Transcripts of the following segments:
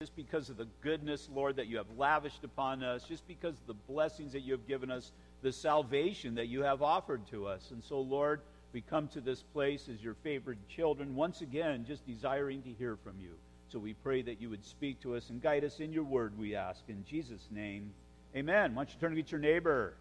just because of the goodness, Lord, that you have lavished upon us, just because of the blessings that you have given us, the salvation that you have offered to us. And so, Lord, we come to this place as your favored children, once again, just desiring to hear from you. So we pray that you would speak to us and guide us in your word, we ask. In Jesus' name, amen. Why don't you turn to get your neighbor?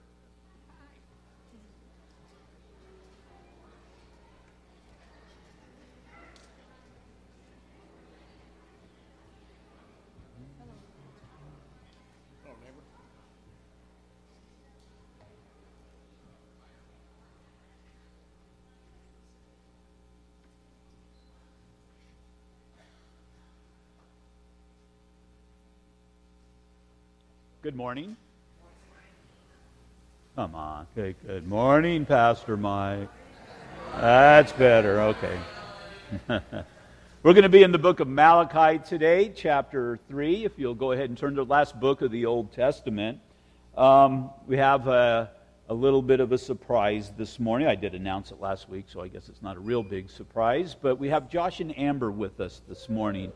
Good morning. Come on. Okay, good morning, Pastor Mike. That's better. Okay. We're going to be in the book of Malachi today, chapter 3. If you'll go ahead and turn to the last book of the Old Testament. Um, we have a, a little bit of a surprise this morning. I did announce it last week, so I guess it's not a real big surprise. But we have Josh and Amber with us this morning.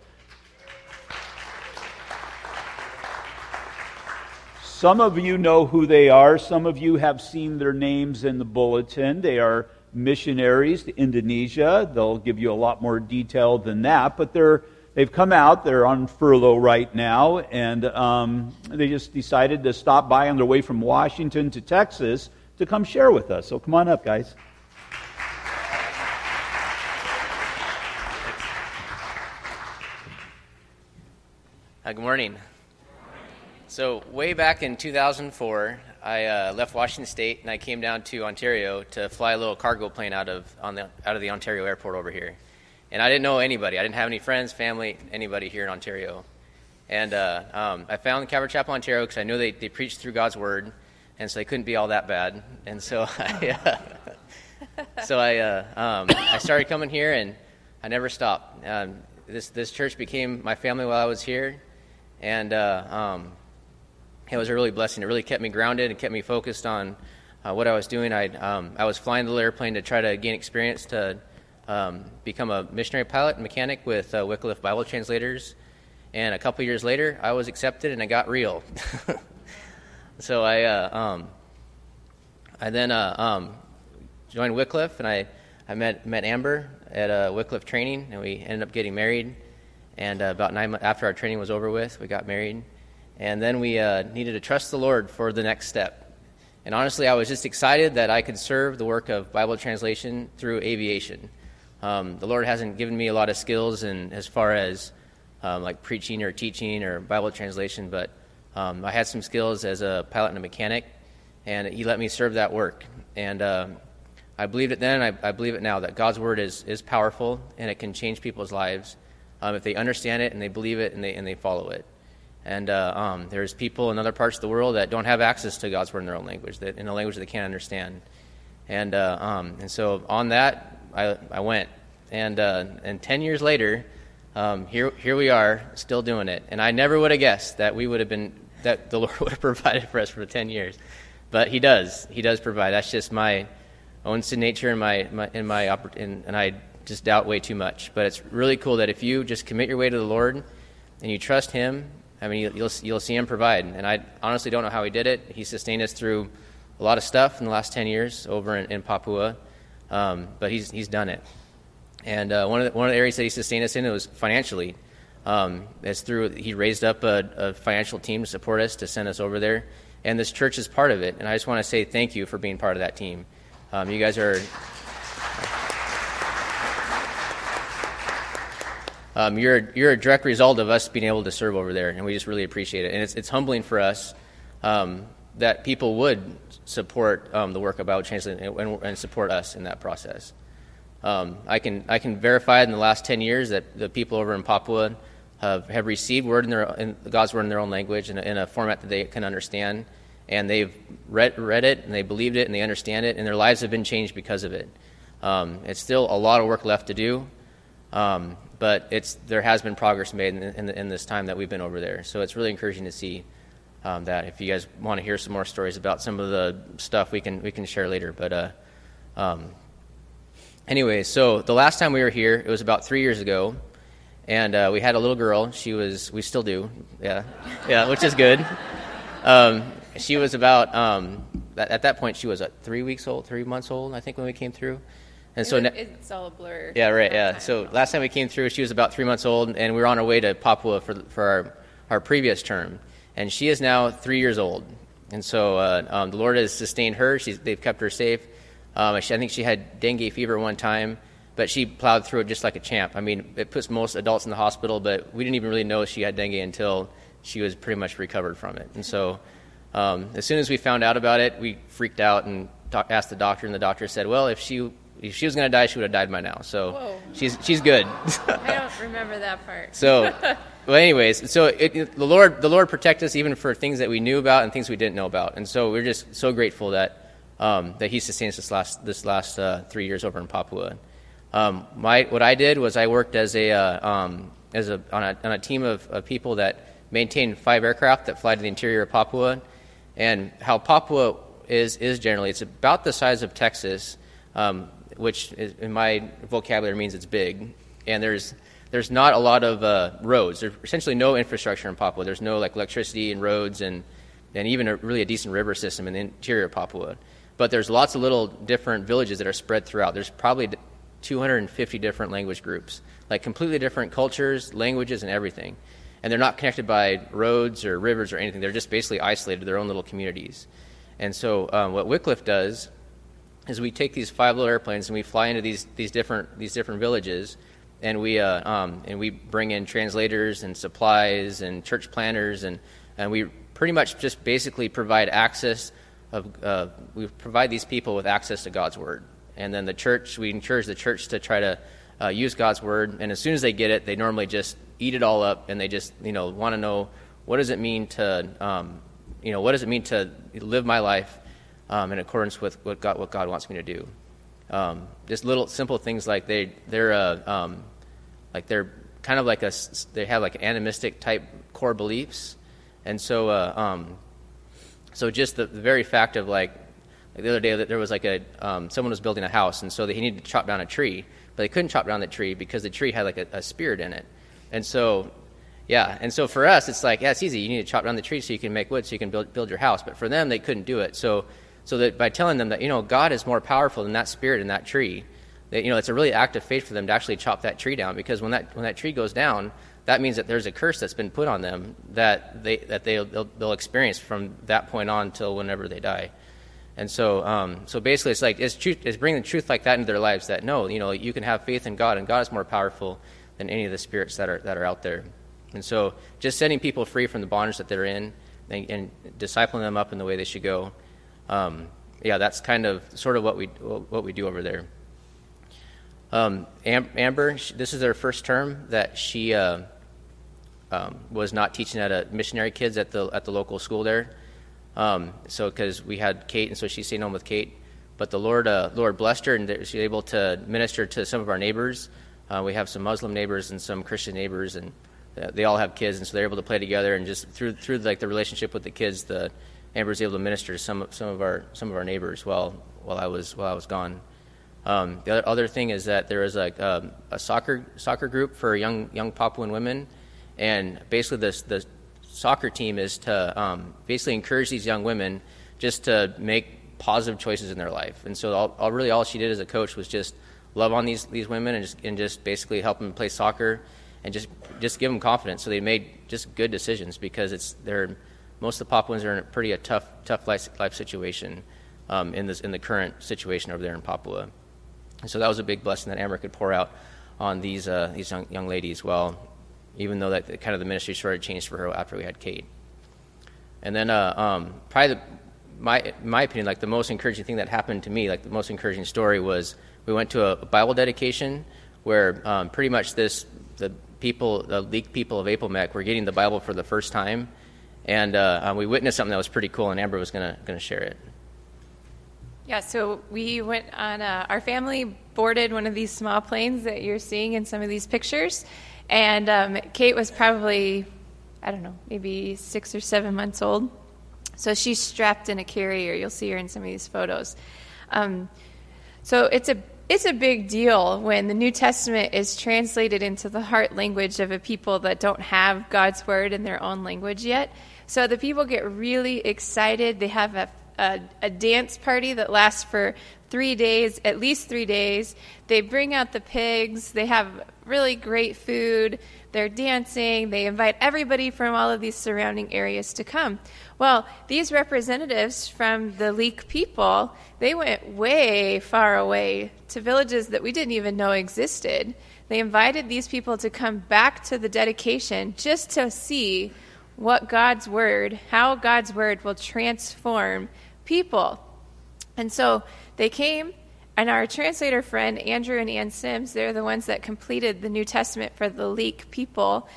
Some of you know who they are. Some of you have seen their names in the bulletin. They are missionaries to Indonesia. They'll give you a lot more detail than that, but they're they've come out. They're on furlough right now, and um, they just decided to stop by on their way from Washington to Texas to come share with us. So come on up, guys. Uh, good morning. So, way back in 2004, I uh, left Washington State and I came down to Ontario to fly a little cargo plane out of on the out of the Ontario airport over here. And I didn't know anybody. I didn't have any friends, family, anybody here in Ontario. And uh, um, I found Calvary Chapel, Ontario, because I knew they, they preached through God's Word, and so they couldn't be all that bad. And so I, uh, so I, uh, um, I started coming here, and I never stopped. Um, this, this church became my family while I was here, and uh, um, it was a really blessing. It really kept me grounded and kept me focused on uh, what I was doing. I um, I was flying the little airplane to try to gain experience to um, become a missionary pilot and mechanic with uh, Wycliffe Bible Translators. And a couple years later, I was accepted and I got real. so I uh, um, I then uh, um, joined Wycliffe and I, I met met Amber at uh, Wycliffe training and we ended up getting married. And uh, about nine months after our training was over with, we got married. And then we uh, needed to trust the Lord for the next step. And honestly, I was just excited that I could serve the work of Bible translation through aviation. Um, the Lord hasn't given me a lot of skills in as far as um, like preaching or teaching or Bible translation, but um, I had some skills as a pilot and a mechanic, and He let me serve that work. And um, I believed it then, I, I, believe it now that God's word is is powerful and it can change people's lives um, if they understand it and they believe it and they and they follow it. And uh, um, there's people in other parts of the world that don't have access to God's word in their own language, that in a language they can't understand. And uh, um, and so on that, I, I went. And uh, and ten years later, um, here here we are, still doing it. And I never would have guessed that we would have been that the Lord would have provided for us for ten years, but He does. He does provide. That's just my own sin nature and my, my in my and, and I just doubt way too much. But it's really cool that if you just commit your way to the Lord and you trust Him I mean, you'll, you'll see him provide. And I honestly don't know how he did it. He sustained us through a lot of stuff in the last 10 years over in, in Papua, um, but he's, he's done it. And uh, one, of the, one of the areas that he sustained us in was financially. Um, it's through he raised up a, a, financial team to support us to send us over there, and this church is part of it. And I just want to say thank you for being part of that team. Um, you guys are um, you're, you're a direct result of us being able to serve over there, and we just really appreciate it. And it's, it's humbling for us um, that people would support um, the work about translating and, and, support us in that process. Um, I, can, I can verify in the last 10 years that the people over in Papua have, have received word in their, in God's word in their own language in a, in a format that they can understand, and they've read, read it, and they believed it, and they understand it, and their lives have been changed because of it. Um, it's still a lot of work left to do, um, but it's there has been progress made in, in, in, this time that we've been over there. So it's really encouraging to see um, that. If you guys want to hear some more stories about some of the stuff, we can we can share later. But uh, um, anyway, so the last time we were here, it was about three years ago, and uh, we had a little girl. She was, we still do, yeah, yeah, which is good. Um, she was about um, at that point she was uh, three weeks old, three months old, I think, when we came through. And so ne- it's all a blur. Yeah, right. Yeah. So last time we came through, she was about three months old, and we were on our way to Papua for for our, our previous term, and she is now three years old. And so uh, um, the Lord has sustained her. She's, they've kept her safe. Um, she, I think she had dengue fever one time, but she plowed through it just like a champ. I mean, it puts most adults in the hospital, but we didn't even really know she had dengue until she was pretty much recovered from it. And so um, as soon as we found out about it, we freaked out and talk, asked the doctor, and the doctor said, "Well, if she if she was going to die, she would have died by now. So Whoa. she's she's good." I don't remember that part. so, well, anyways, so it, it, the Lord the Lord protect us even for things that we knew about and things we didn't know about, and so we're just so grateful that um, that He sustained us this last this last uh, three years over in Papua. Um, my what I did was I worked as a uh, um, as a on, a on a team of, of people that maintain five aircraft that fly to the interior of Papua and how Papua is, is generally, it's about the size of Texas, um, which is, in my vocabulary means it's big. And there's, there's not a lot of uh, roads. There's essentially no infrastructure in Papua. There's no like electricity and roads and, and even a, really a decent river system in the interior of Papua. But there's lots of little different villages that are spread throughout. There's probably 250 different language groups, like completely different cultures, languages, and everything and they're not connected by roads or rivers or anything. They're just basically isolated their own little communities. And so, um, what Wycliffe does is we take these five little airplanes and we fly into these, these different these different villages, and we uh, um, and we bring in translators and supplies and church planners, and and we pretty much just basically provide access of uh, we provide these people with access to God's word, and then the church we encourage the church to try to uh, use God's word, and as soon as they get it, they normally just eat it all up, and they just you know want to know what does it mean to um, you know what does it mean to live my life um, in accordance with what God what God wants me to do. Um, just little simple things like they they're uh, um, like they're kind of like a they have like animistic type core beliefs, and so uh, um, so just the, the, very fact of like, like the other day there was like a um, someone was building a house, and so they needed to chop down a tree, but they couldn't chop down the tree because the tree had like a, a spirit in it. And so, yeah, and so for us, it's like, yeah, it's easy. You need to chop down the tree so you can make wood so you can build, build your house. But for them, they couldn't do it. So, so that by telling them that, you know, God is more powerful than that spirit in that tree, that, you know, it's a really act of faith for them to actually chop that tree down because when that, when that tree goes down, that means that there's a curse that's been put on them that, they, that they'll, they'll, they'll experience from that point on till whenever they die. And so, um, so basically, it's like it's, truth, it's bringing truth like that into their lives. That no, you know, you can have faith in God, and God is more powerful than any of the spirits that are, that are out there. And so just setting people free from the bondage that they're in and, and discipling them up in the way they should go. Um, yeah, that's kind of sort of what we, what we do over there. Um, Amber, this is her first term that she uh, um, was not teaching at a missionary kids at the at the local school there. Um, so because we had Kate, and so she's staying home with Kate. But the Lord, uh, Lord blessed her, and she was able to minister to some of our neighbors uh, we have some Muslim neighbors and some Christian neighbors, and they all have kids, and so they're able to play together. And just through through like the relationship with the kids, the Amber was able to minister to some some of our some of our neighbors while while I was while I was gone. Um, the other, other thing is that there is like um, a soccer soccer group for young young Papuan women, and basically this the soccer team is to um, basically encourage these young women just to make positive choices in their life. And so all, all, really all she did as a coach was just love on these, these women and just, and just basically help them play soccer and just just give them confidence. So they made just good decisions because it's they're most of the Papuans are in a pretty a tough tough life, life situation um, in this in the current situation over there in Papua. And so that was a big blessing that Amber could pour out on these uh, these young, young ladies. Well, even though that kind of the ministry started changed for her after we had Kate. And then uh, um, probably the, my my opinion, like the most encouraging thing that happened to me, like the most encouraging story was we went to a Bible dedication where um, pretty much this the people, the league people of APOMEC were getting the Bible for the first time, and uh, we witnessed something that was pretty cool, and Amber was gonna gonna share it. Yeah, so we went on. A, our family boarded one of these small planes that you're seeing in some of these pictures, and um, Kate was probably, I don't know, maybe six or seven months old. So she's strapped in a carrier. You'll see her in some of these photos. Um, so it's a it's a big deal when the New Testament is translated into the heart language of a people that don't have God's word in their own language yet. So the people get really excited. They have a, a, a dance party that lasts for three days, at least three days. They bring out the pigs. They have really great food. They're dancing. They invite everybody from all of these surrounding areas to come. Well, these representatives from the Leek people, they went way far away to villages that we didn't even know existed. They invited these people to come back to the dedication just to see what God's word, how God's word will transform people. And so they came, and our translator friend, Andrew and Ann Sims, they're the ones that completed the New Testament for the Leek people.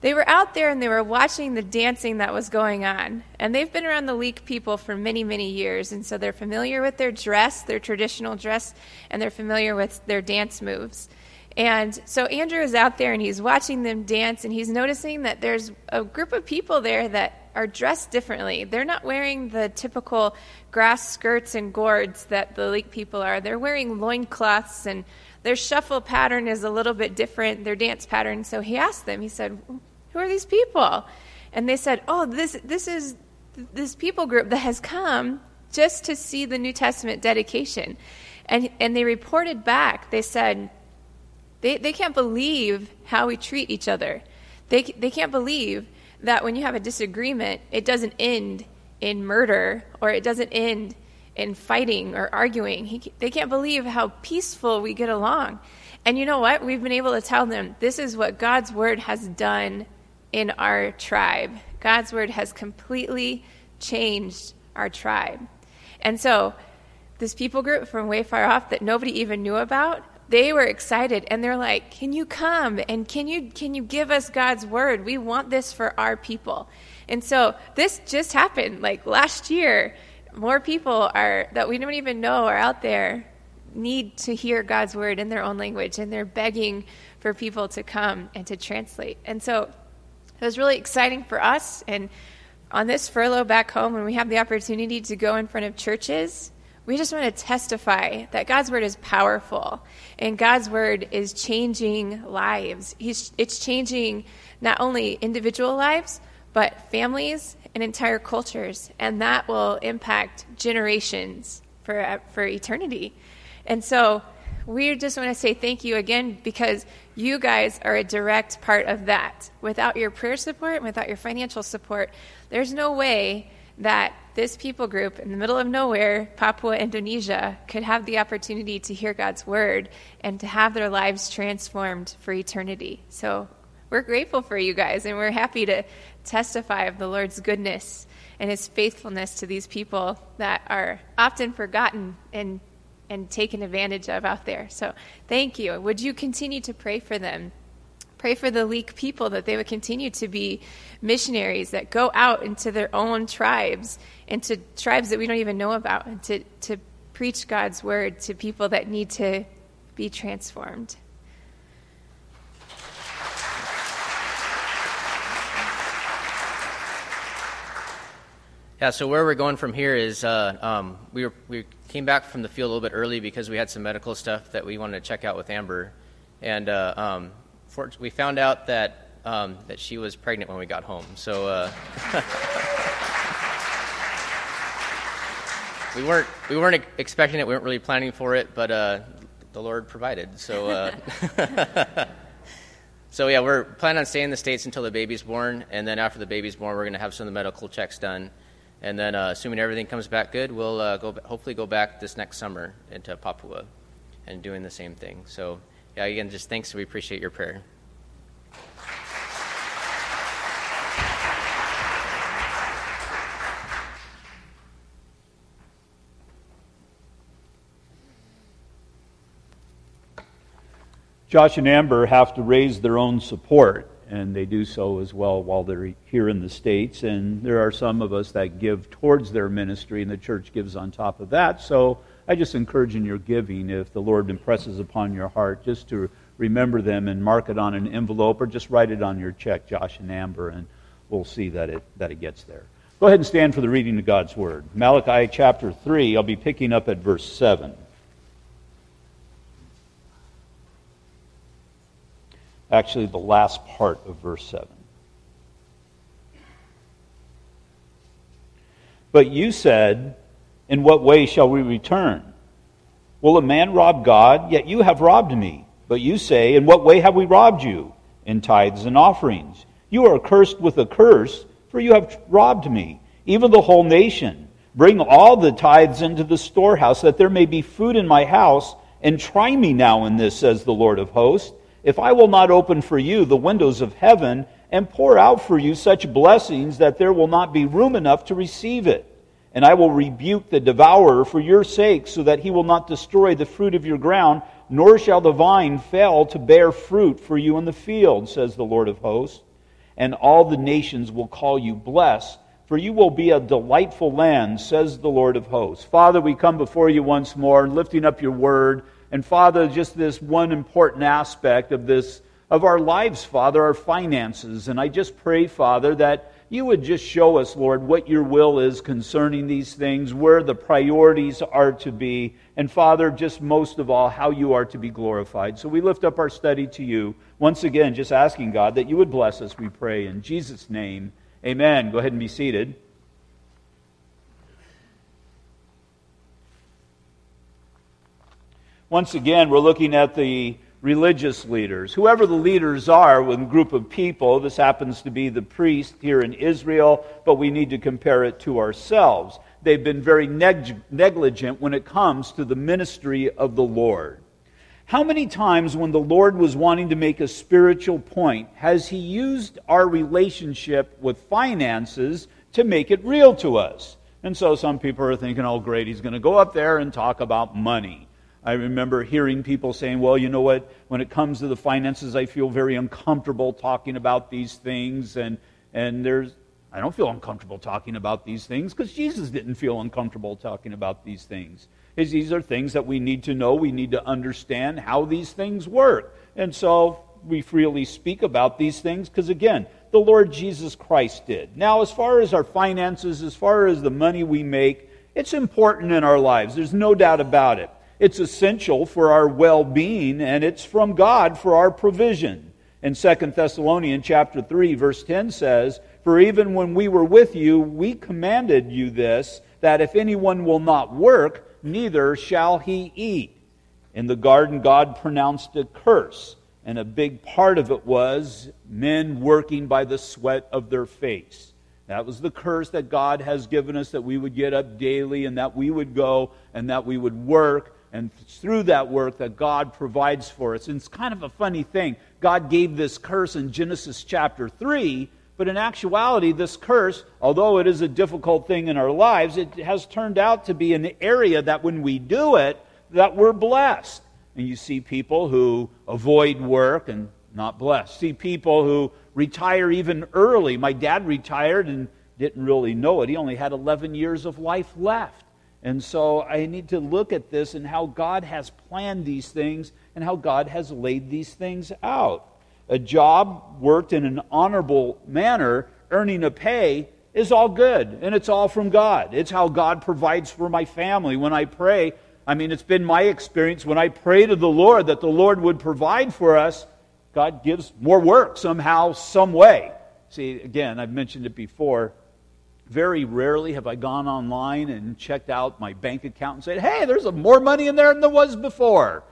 They were out there and they were watching the dancing that was going on. And they've been around the Leek people for many, many years. And so they're familiar with their dress, their traditional dress, and they're familiar with their dance moves. And so Andrew is out there and he's watching them dance and he's noticing that there's a group of people there that are dressed differently. They're not wearing the typical grass skirts and gourds that the Leek people are. They're wearing loincloths and their shuffle pattern is a little bit different, their dance pattern. So he asked them, he said, Who are these people? And they said, Oh, this, this is this people group that has come just to see the New Testament dedication. And, and they reported back, they said, they, they can't believe how we treat each other. They, they can't believe that when you have a disagreement, it doesn't end in murder or it doesn't end in fighting or arguing. He, they can't believe how peaceful we get along. And you know what? We've been able to tell them this is what God's word has done in our tribe. God's word has completely changed our tribe. And so, this people group from way far off that nobody even knew about they were excited and they're like can you come? And can you can you give us god's word? We want this for our people. And so this just happened like last year more people are that we don't even know are out there need to hear god's word in their own language and they're begging for people to come and to translate. And so it was really exciting for us and on this furlough back home when we have the opportunity to go in front of churches we just want to testify that God's word is powerful and God's word is changing lives. He's, it's changing not only individual lives, but families and entire cultures. And that will impact generations for, for eternity. And so we just want to say thank you again because you guys are a direct part of that. Without your prayer support, and without your financial support, there's no way that this people group in the middle of nowhere, Papua, Indonesia, could have the opportunity to hear God's word and to have their lives transformed for eternity. So we're grateful for you guys, and we're happy to testify of the Lord's goodness and his faithfulness to these people that are often forgotten and, and taken advantage of out there. So thank you. Would you continue to pray for them? Pray for the Leek people that they would continue to be missionaries that go out into their own tribes, into tribes that we don't even know about, and to, to preach God's word to people that need to be transformed. Yeah, so where we're going from here is uh, um, we, were, we came back from the field a little bit early because we had some medical stuff that we wanted to check out with Amber. And uh, um, for, we found out that um, that she was pregnant when we got home. So uh, we weren't we weren't expecting it. We weren't really planning for it, but uh, the Lord provided. So. Uh, so yeah, we're planning on staying in the states until the baby's born, and then after the baby's born, we're going to have some of the medical checks done, and then uh, assuming everything comes back good, we'll uh, go hopefully go back this next summer into Papua, and doing the same thing. So yeah, again, just thanks. We appreciate your prayer. Josh and Amber have to raise their own support, and they do so as well while they're here in the States. And there are some of us that give towards their ministry, and the church gives on top of that. So I just encourage in your giving, if the Lord impresses upon your heart, just to remember them and mark it on an envelope or just write it on your check, Josh and Amber, and we'll see that it, that it gets there. Go ahead and stand for the reading of God's Word. Malachi chapter 3, I'll be picking up at verse 7. Actually, the last part of verse 7. But you said, In what way shall we return? Will a man rob God? Yet you have robbed me. But you say, In what way have we robbed you? In tithes and offerings. You are cursed with a curse, for you have robbed me, even the whole nation. Bring all the tithes into the storehouse, that there may be food in my house, and try me now in this, says the Lord of hosts. If I will not open for you the windows of heaven, and pour out for you such blessings that there will not be room enough to receive it. And I will rebuke the devourer for your sake, so that he will not destroy the fruit of your ground, nor shall the vine fail to bear fruit for you in the field, says the Lord of hosts. And all the nations will call you blessed, for you will be a delightful land, says the Lord of hosts. Father, we come before you once more, lifting up your word. And Father, just this one important aspect of this of our lives, Father, our finances. And I just pray, Father, that you would just show us, Lord, what your will is concerning these things, where the priorities are to be, and Father, just most of all, how you are to be glorified. So we lift up our study to you. Once again, just asking God that you would bless us, we pray. In Jesus' name, amen. Go ahead and be seated. Once again, we're looking at the religious leaders, whoever the leaders are with a group of people. This happens to be the priest here in Israel, but we need to compare it to ourselves. They've been very neg- negligent when it comes to the ministry of the Lord. How many times, when the Lord was wanting to make a spiritual point, has He used our relationship with finances to make it real to us? And so some people are thinking, oh, great, He's going to go up there and talk about money. I remember hearing people saying, well, you know what, when it comes to the finances, I feel very uncomfortable talking about these things. And, and there's, I don't feel uncomfortable talking about these things because Jesus didn't feel uncomfortable talking about these things. These are things that we need to know. We need to understand how these things work. And so we freely speak about these things because, again, the Lord Jesus Christ did. Now, as far as our finances, as far as the money we make, it's important in our lives. There's no doubt about it. It's essential for our well-being and it's from God for our provision. In 2 Thessalonians chapter 3 verse 10 says, "For even when we were with you, we commanded you this, that if anyone will not work, neither shall he eat." In the garden God pronounced a curse, and a big part of it was men working by the sweat of their face. That was the curse that God has given us that we would get up daily and that we would go and that we would work and through that work that God provides for us. And it's kind of a funny thing. God gave this curse in Genesis chapter 3, but in actuality, this curse, although it is a difficult thing in our lives, it has turned out to be an area that when we do it, that we're blessed. And you see people who avoid work and not blessed. See people who retire even early. My dad retired and didn't really know it. He only had 11 years of life left. And so I need to look at this and how God has planned these things and how God has laid these things out. A job worked in an honorable manner, earning a pay, is all good, and it's all from God. It's how God provides for my family. When I pray, I mean, it's been my experience when I pray to the Lord that the Lord would provide for us, God gives more work somehow, some way. See, again, I've mentioned it before. Very rarely have I gone online and checked out my bank account and said, hey, there's more money in there than there was before.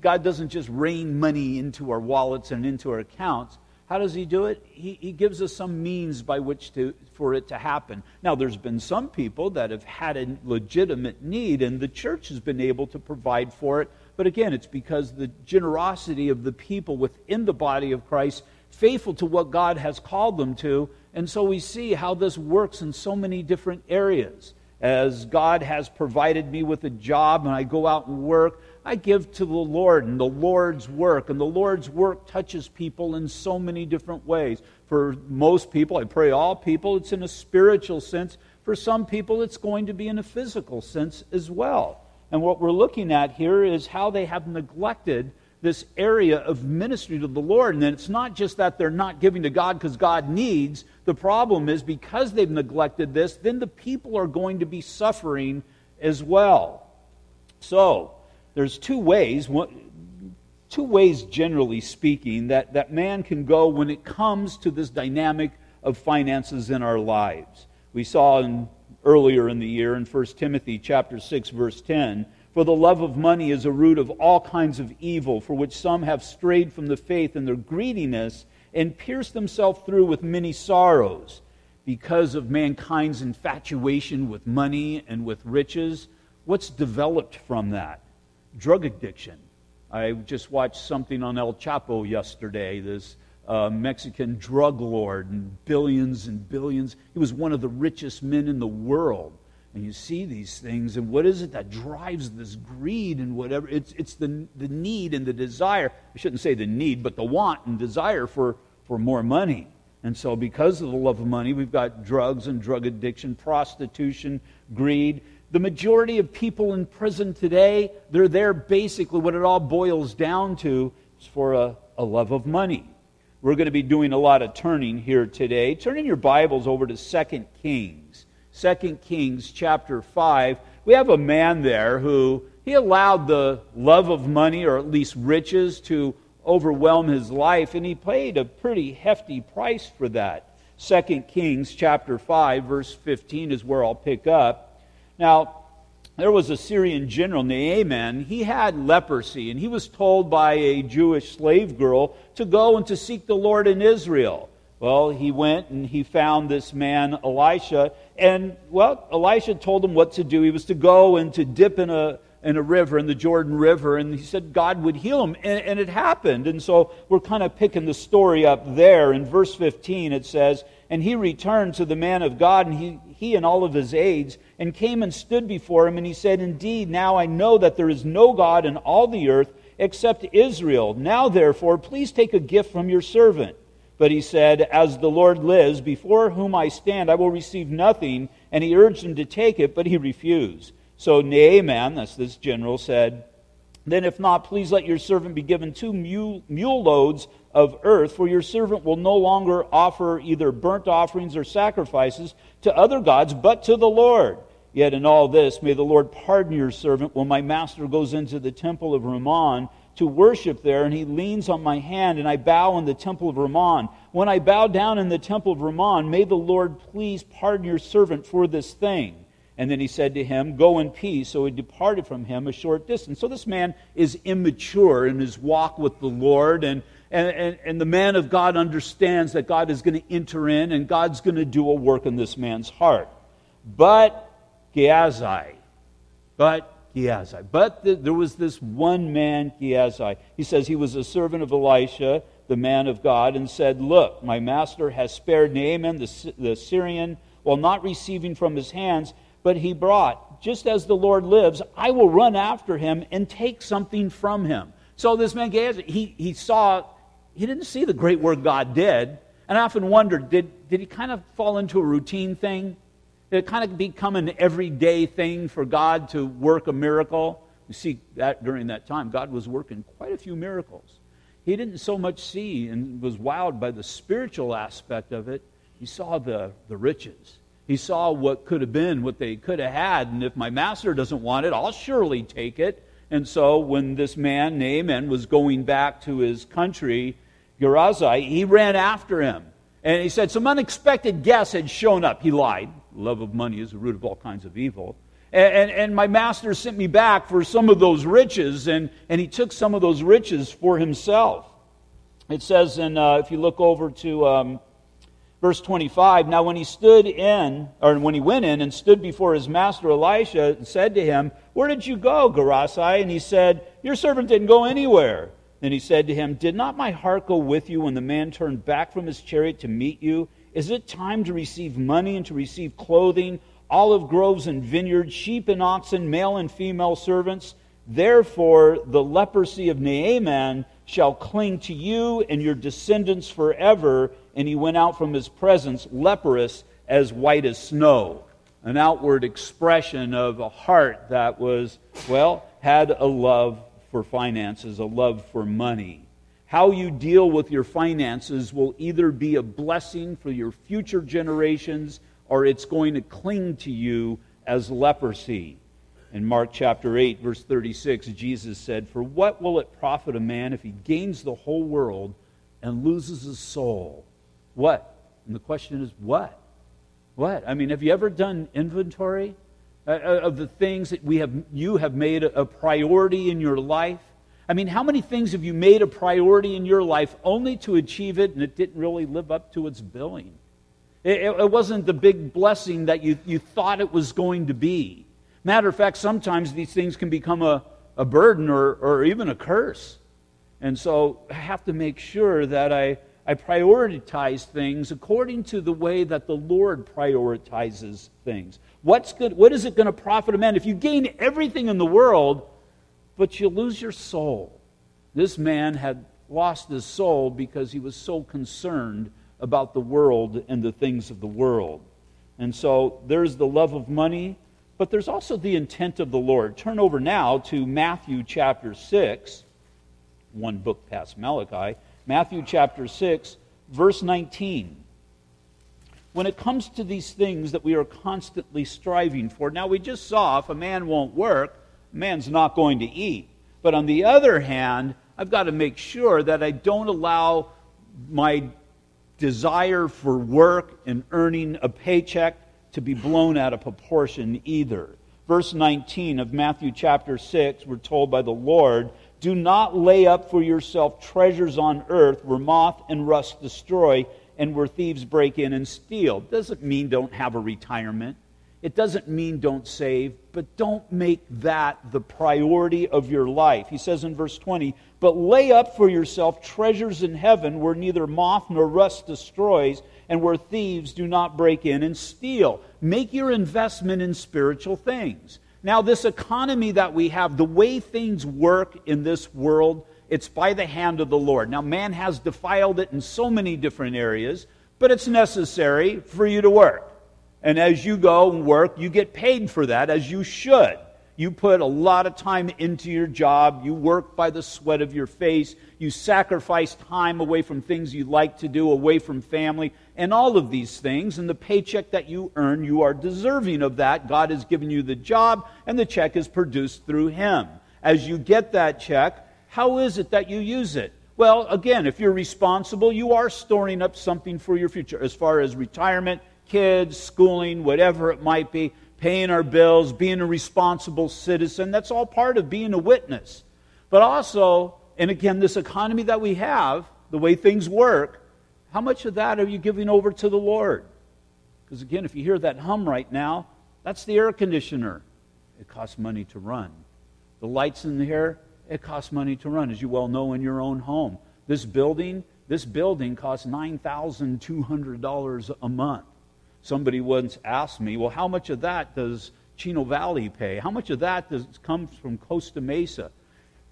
God doesn't just rain money into our wallets and into our accounts. How does He do it? He, he gives us some means by which to, for it to happen. Now, there's been some people that have had a legitimate need, and the church has been able to provide for it. But again, it's because the generosity of the people within the body of Christ, faithful to what God has called them to, and so we see how this works in so many different areas. As God has provided me with a job and I go out and work, I give to the Lord and the Lord's work. And the Lord's work touches people in so many different ways. For most people, I pray all people, it's in a spiritual sense. For some people, it's going to be in a physical sense as well. And what we're looking at here is how they have neglected this area of ministry to the Lord. And then it's not just that they're not giving to God because God needs. The problem is because they've neglected this, then the people are going to be suffering as well. So, there's two ways. two ways, generally speaking, that, that man can go when it comes to this dynamic of finances in our lives. We saw in, earlier in the year in 1 Timothy chapter 6, verse 10, for the love of money is a root of all kinds of evil, for which some have strayed from the faith in their greediness and pierced themselves through with many sorrows. Because of mankind's infatuation with money and with riches, what's developed from that? Drug addiction I just watched something on El Chapo yesterday, this uh, Mexican drug lord, and billions and billions. He was one of the richest men in the world. And you see these things, and what is it that drives this greed and whatever? It's, it's the, the need and the desire. I shouldn't say the need, but the want and desire for, for more money. And so, because of the love of money, we've got drugs and drug addiction, prostitution, greed the majority of people in prison today, they're there basically, what it all boils down to is for a, a love of money. We're going to be doing a lot of turning here today. Turning your Bibles over to 2 Kings. 2 Kings chapter 5. We have a man there who he allowed the love of money, or at least riches, to overwhelm his life, and he paid a pretty hefty price for that. 2 Kings chapter 5, verse 15 is where I'll pick up. Now, there was a Syrian general, named Naaman. He had leprosy, and he was told by a Jewish slave girl to go and to seek the Lord in Israel. Well, he went and he found this man, Elisha, and, well, Elisha told him what to do. He was to go and to dip in a, in a river, in the Jordan River, and he said God would heal him, and, and it happened. And so we're kind of picking the story up there. In verse 15, it says, And he returned to the man of God, and he, he and all of his aides, and came and stood before him, and he said, Indeed, now I know that there is no God in all the earth except Israel. Now, therefore, please take a gift from your servant. But he said, As the Lord lives, before whom I stand, I will receive nothing. And he urged him to take it, but he refused. So Naaman, that's this general, said, Then if not, please let your servant be given two mule, mule loads of earth, for your servant will no longer offer either burnt offerings or sacrifices to other gods, but to the Lord. Yet in all this, may the Lord pardon your servant when my master goes into the temple of Rimmon to worship there, and he leans on my hand, and I bow in the temple of Rimmon. When I bow down in the temple of Rimmon, may the Lord please pardon your servant for this thing. And then he said to him, Go in peace. So he departed from him a short distance. So this man is immature in his walk with the Lord, and and, and, and, the man of God understands that God is going to enter in and God's going to do a work in this man's heart. But Gehazi, but Gehazi, but the, there was this one man, Gehazi. He says he was a servant of Elisha, the man of God, and said, Look, my master has spared Naaman the, the Syrian while not receiving from his hands, but he brought, just as the Lord lives, I will run after him and take something from him. So this man Gehazi, he, he saw he didn't see the great work God did. And I often wondered, did, did he kind of fall into a routine thing? Did it kind of become an everyday thing for God to work a miracle? You see that during that time, God was working quite a few miracles. He didn't so much see and was wowed by the spiritual aspect of it. He saw the, the riches. He saw what could have been, what they could have had. And if my master doesn't want it, I'll surely take it. And so when this man, Naaman, was going back to his country, Gehazi, he ran after him. And he said some unexpected guests had shown up. He lied. Love of money is the root of all kinds of evil. And, and, and, my master sent me back for some of those riches, and, and he took some of those riches for himself. It says, in, uh, if you look over to um, verse 25, now when he stood in, or when he went in and stood before his master Elisha, and said to him, Where did you go, Gehazi? And he said, Your servant didn't go anywhere. Then he said to him, Did not my heart go with you when the man turned back from his chariot to meet you? Is it time to receive money and to receive clothing, olive groves and vineyards, sheep and oxen, male and female servants? Therefore, the leprosy of Naaman shall cling to you and your descendants forever. And he went out from his presence, leprous as white as snow. An outward expression of a heart that was, well, had a love for finances, a love for money. How you deal with your finances will either be a blessing for your future generations or it's going to cling to you as leprosy. In Mark chapter 8, verse 36, Jesus said, For what will it profit a man if he gains the whole world and loses his soul? What? And the question is, what? What? I mean, have you ever done inventory uh, uh, of the things that we have, you have made a priority in your life? I mean, how many things have you made a priority in your life only to achieve it and it didn't really live up to its billing? It, it wasn't the big blessing that you, you thought it was going to be. Matter of fact, sometimes these things can become a, a burden or, or even a curse. And so I have to make sure that I, I prioritize things according to the way that the Lord prioritizes things. What's good, what is it going to profit a man if you gain everything in the world, but you lose your soul? This man had lost his soul because he was so concerned about the world and the things of the world. And so there's the love of money but there's also the intent of the Lord. Turn over now to Matthew chapter 6, one book past Malachi. Matthew chapter 6, verse 19. When it comes to these things that we are constantly striving for, now we just saw if a man won't work, man's not going to eat. But on the other hand, I've got to make sure that I don't allow my desire for work and earning a paycheck to be blown out of proportion either. Verse 19 of Matthew chapter 6, we're told by the Lord, Do not lay up for yourself treasures on earth where moth and rust destroy and where thieves break in and steal. Doesn't mean don't have a retirement. It doesn't mean don't save, but don't make that the priority of your life. He says in verse 20, But lay up for yourself treasures in heaven where neither moth nor rust destroys and where thieves do not break in and steal. Make your investment in spiritual things. Now, this economy that we have, the way things work in this world, it's by the hand of the Lord. Now, man has defiled it in so many different areas, but it's necessary for you to work. And as you go and work, you get paid for that, as you should. You put a lot of time into your job. You work by the sweat of your face. You sacrifice time away from things you like to do, away from family, and all of these things. And the paycheck that you earn, you are deserving of that. God has given you the job, and the check is produced through Him. As you get that check, how is it that you use it? Well, again, if you're responsible, you are storing up something for your future as far as retirement, kids, schooling, whatever it might be paying our bills, being a responsible citizen. That's all part of being a witness. But also, and again, this economy that we have, the way things work, how much of that are you giving over to the Lord? Because again, if you hear that hum right now, that's the air conditioner. It costs money to run. The lights in here, it costs money to run, as you well know in your own home. This building, this building costs $9,200 a month. Somebody once asked me, well, how much of that does Chino Valley pay? How much of that does, comes from Costa Mesa?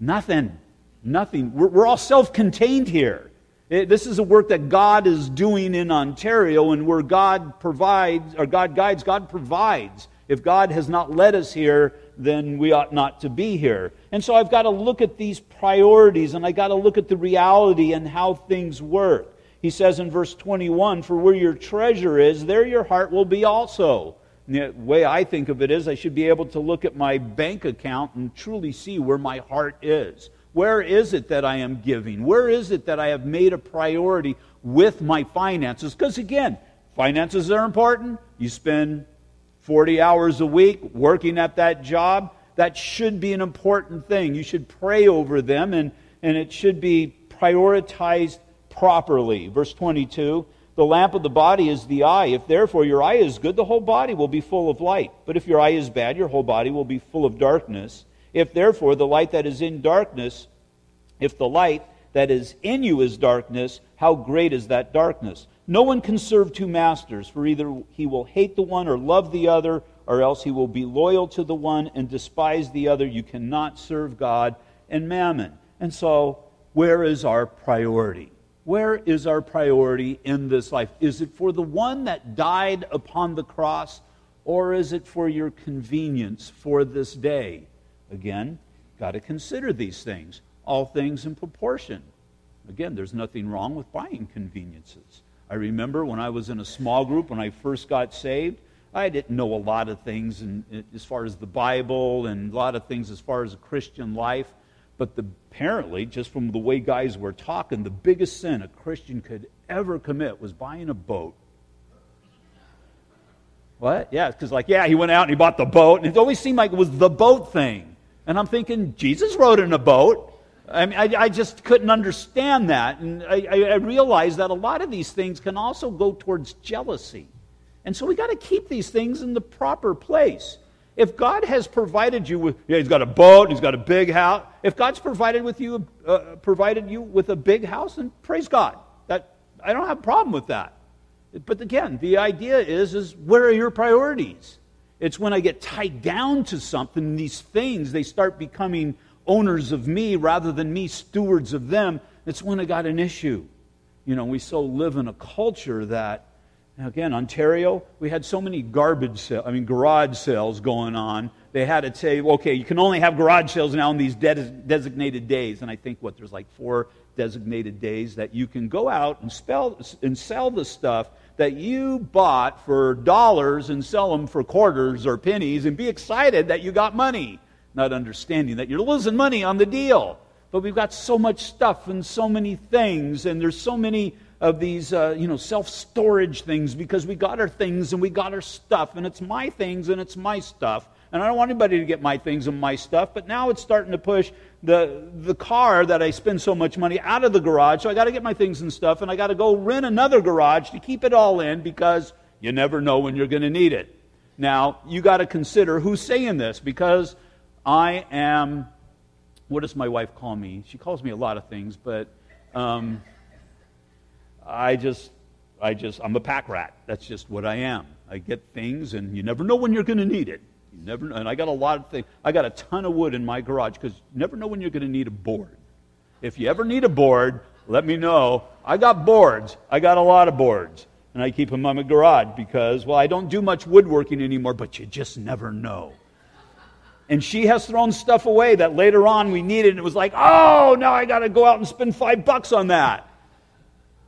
Nothing. Nothing. We're, we're all self contained here. It, this is a work that God is doing in Ontario, and where God provides, or God guides, God provides. If God has not led us here, then we ought not to be here. And so I've got to look at these priorities, and I've got to look at the reality and how things work. He says in verse 21 For where your treasure is, there your heart will be also. And the way I think of it is, I should be able to look at my bank account and truly see where my heart is. Where is it that I am giving? Where is it that I have made a priority with my finances? Because again, finances are important. You spend 40 hours a week working at that job. That should be an important thing. You should pray over them, and, and it should be prioritized properly. Verse 22 The lamp of the body is the eye. If therefore your eye is good, the whole body will be full of light. But if your eye is bad, your whole body will be full of darkness. If therefore the light that is in darkness, if the light that is in you is darkness, how great is that darkness? No one can serve two masters, for either he will hate the one or love the other, or else he will be loyal to the one and despise the other. You cannot serve God and mammon. And so, where is our priority? Where is our priority in this life? Is it for the one that died upon the cross, or is it for your convenience for this day? Again, got to consider these things, all things in proportion. Again, there's nothing wrong with buying conveniences. I remember when I was in a small group when I first got saved, I didn't know a lot of things in, as far as the Bible and a lot of things as far as a Christian life. But the, apparently, just from the way guys were talking, the biggest sin a Christian could ever commit was buying a boat. What? Yeah, because, like, yeah, he went out and he bought the boat, and it always seemed like it was the boat thing. And I'm thinking, Jesus rode in a boat. I mean, I, I just couldn't understand that. And I, I realized that a lot of these things can also go towards jealousy. And so we got to keep these things in the proper place. If God has provided you with, yeah, he's got a boat, he's got a big house. If God's provided with you, uh, provided you with a big house, then praise God. That I don't have a problem with that. But again, the idea is, is where are your priorities? It's when I get tied down to something, these things, they start becoming owners of me rather than me stewards of them. It's when I got an issue. You know, we so live in a culture that, again, Ontario, we had so many garbage sales, I mean, garage sales going on. They had to say, okay, you can only have garage sales now on these de- designated days. And I think, what, there's like four designated days that you can go out and, spell, and sell the stuff that you bought for dollars and sell them for quarters or pennies and be excited that you got money, not understanding that you're losing money on the deal. But we've got so much stuff and so many things, and there's so many of these, uh, you know, self storage things because we got our things and we got our stuff, and it's my things and it's my stuff. And I don't want anybody to get my things and my stuff, but now it's starting to push the, the car that I spend so much money out of the garage, so I got to get my things and stuff, and I got to go rent another garage to keep it all in because you never know when you're going to need it. Now, you got to consider who's saying this because I am, what does my wife call me? She calls me a lot of things, but um, I just, I just, I'm a pack rat. That's just what I am. I get things, and you never know when you're going to need it. You never. And I got a lot of things. I got a ton of wood in my garage because you never know when you're going to need a board. If you ever need a board, let me know. I got boards. I got a lot of boards. And I keep them in my garage because, well, I don't do much woodworking anymore, but you just never know. And she has thrown stuff away that later on we needed, and it was like, oh, now I got to go out and spend five bucks on that.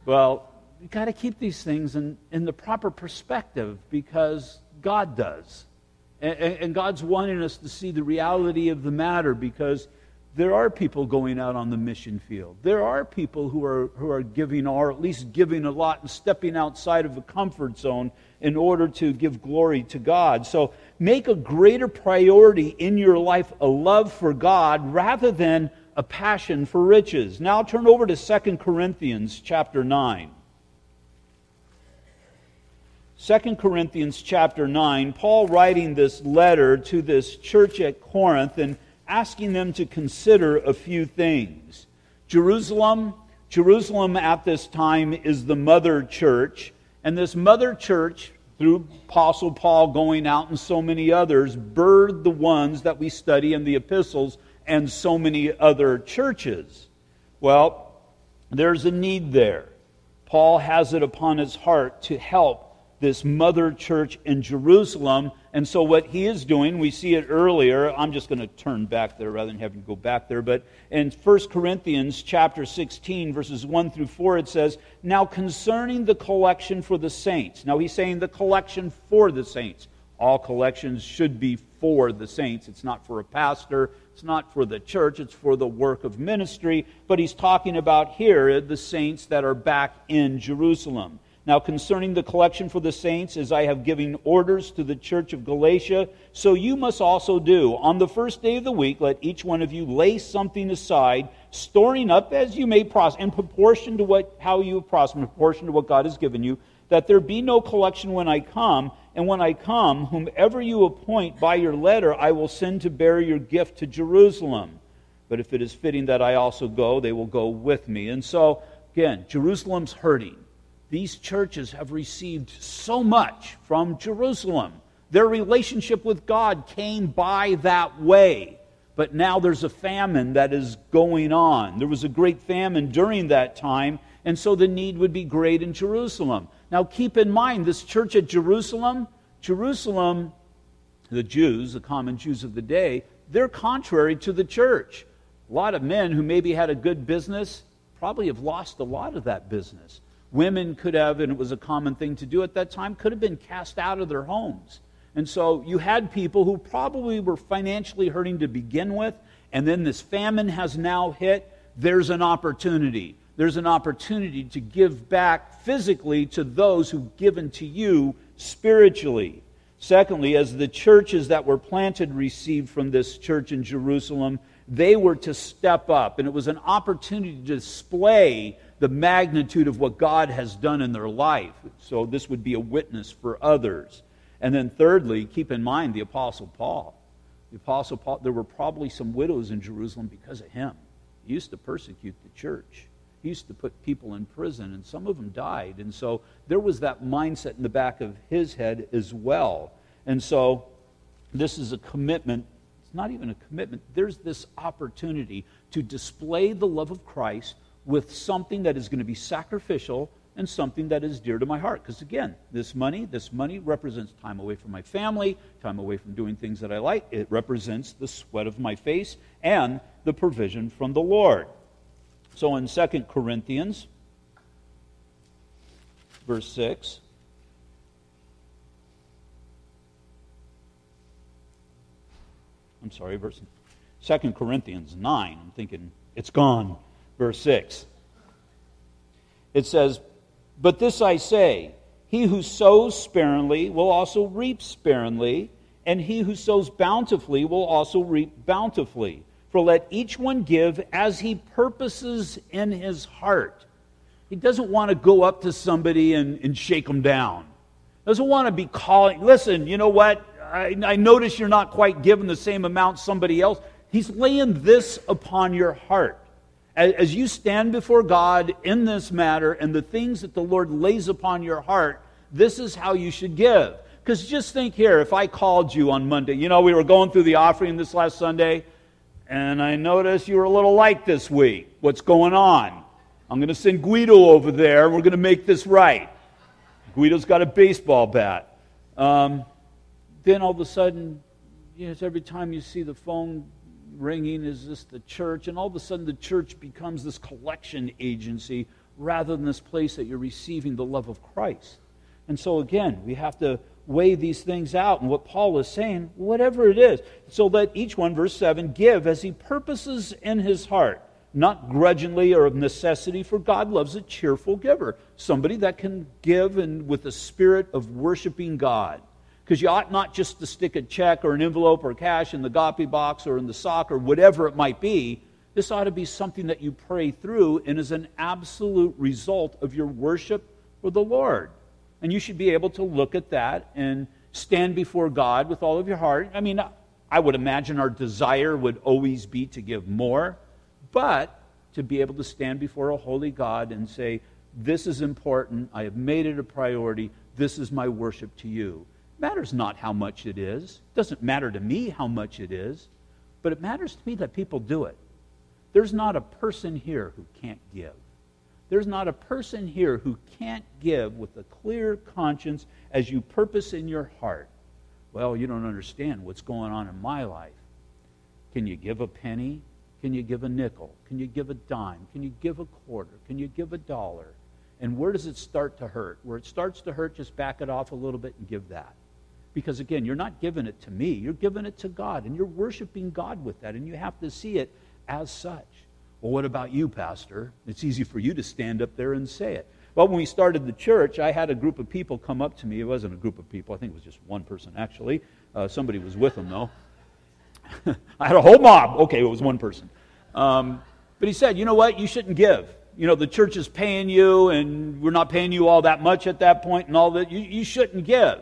Well, you got to keep these things in, in the proper perspective because God does. And, and, God's wanting us to see the reality of the matter because there are people going out on the mission field. There are people who are, who are giving, or at least giving a lot and stepping outside of the comfort zone in order to give glory to God. So make a greater priority in your life a love for God rather than a passion for riches. Now turn over to 2 Corinthians chapter 9. 2 Corinthians chapter 9, Paul writing this letter to this church at Corinth and asking them to consider a few things. Jerusalem, Jerusalem at this time is the mother church, and this mother church, through Apostle Paul going out and so many others, birthed the ones that we study in the epistles and so many other churches. Well, there's a need there. Paul has it upon his heart to help this mother church in Jerusalem. And so, what he is doing, we see it earlier. I'm just going to turn back there rather than having to go back there. But in 1 Corinthians chapter 16, verses 1 through 4, it says, Now concerning the collection for the saints. Now, he's saying the collection for the saints. All collections should be for the saints. It's not for a pastor, it's not for the church, it's for the work of ministry. But he's talking about here the saints that are back in Jerusalem. Now, concerning the collection for the saints, as I have given orders to the church of Galatia, so you must also do. On the first day of the week, let each one of you lay something aside, storing up as you may prosper, in proportion to what, how you have prospered, in proportion to what God has given you, that there be no collection when I come. And when I come, whomever you appoint by your letter, I will send to bear your gift to Jerusalem. But if it is fitting that I also go, they will go with me. And so, again, Jerusalem's hurting these churches have received so much from Jerusalem. Their relationship with God came by that way. But now there's a famine that is going on. There was a great famine during that time, and so the need would be great in Jerusalem. Now keep in mind, this church at Jerusalem, Jerusalem, the Jews, the common Jews of the day, they're contrary to the church. A lot of men who maybe had a good business probably have lost a lot of that business. Women could have, and it was a common thing to do at that time, could have been cast out of their homes. And so you had people who probably were financially hurting to begin with, and then this famine has now hit. There's an opportunity. There's an opportunity to give back physically to those who've given to you spiritually. Secondly, as the churches that were planted received from this church in Jerusalem, they were to step up, and it was an opportunity to display the magnitude of what God has done in their life. So this would be a witness for others. And then, thirdly, keep in mind the Apostle Paul. The Apostle Paul, there were probably some widows in Jerusalem because of him. He used to persecute the church. He used to put people in prison, and some of them died. And so there was that mindset in the back of his head as well. And so this is a commitment. It's not even a commitment. There's this opportunity to display the love of Christ with something that is going to be sacrificial and something that is dear to my heart. Because again, this money, this money represents time away from my family, time away from doing things that I like. It represents the sweat of my face and the provision from the Lord. So in 2 Corinthians, verse 6, I'm sorry, verse 2 Corinthians 9, I'm thinking it's gone, verse 6. It says, But this I say, he who sows sparingly will also reap sparingly, and he who sows bountifully will also reap bountifully. For let each one give as he purposes in his heart. He doesn't want to go up to somebody and, and shake them down. Doesn't want to be calling, listen, you know what? I, I notice you're not quite giving the same amount somebody else. He's laying this upon your heart. As, as you stand before God in this matter and the things that the Lord lays upon your heart, this is how you should give. Because just think here, if I called you on Monday, you know, we were going through the offering this last Sunday, and I noticed you were a little light this week. What's going on? I'm going to send Guido over there, we're going to make this right. Guido's got a baseball bat. Um, then all of a sudden, yes, every time you see the phone ringing, is this the church? And all of a sudden, the church becomes this collection agency rather than this place that you're receiving the love of Christ. And so, again, we have to weigh these things out. And what Paul is saying, whatever it is, so let each one, verse 7, give as he purposes in his heart, not grudgingly or of necessity, for God loves a cheerful giver. Somebody that can give and with a spirit of worshiping God. Because you ought not just to stick a check or an envelope or cash in the goppy box or in the sock or whatever it might be. This ought to be something that you pray through and is an absolute result of your worship for the Lord. And you should be able to look at that and stand before God with all of your heart. I mean, I would imagine our desire would always be to give more, but to be able to stand before a holy God and say, This is important. I have made it a priority. This is my worship to you matters not how much it is. It doesn't matter to me how much it is, but it matters to me that people do it. There's not a person here who can't give. There's not a person here who can't give with a clear conscience as you purpose in your heart. Well, you don't understand what's going on in my life. Can you give a penny? Can you give a nickel? Can you give a dime? Can you give a quarter? Can you give a dollar? And where does it start to hurt? Where it starts to hurt, just back it off a little bit and give that. Because again, you're not giving it to me, you're giving it to God, and you're worshiping God with that, and you have to see it as such. Well, what about you, Pastor? It's easy for you to stand up there and say it. Well, when we started the church, I had a group of people come up to me. It wasn't a group of people, I think it was just one person, actually. Uh, somebody was with them, though. I had a whole mob. Okay, it was one person. Um, but he said, You know what? You shouldn't give. You know, the church is paying you, and we're not paying you all that much at that point, and all that. You, you shouldn't give.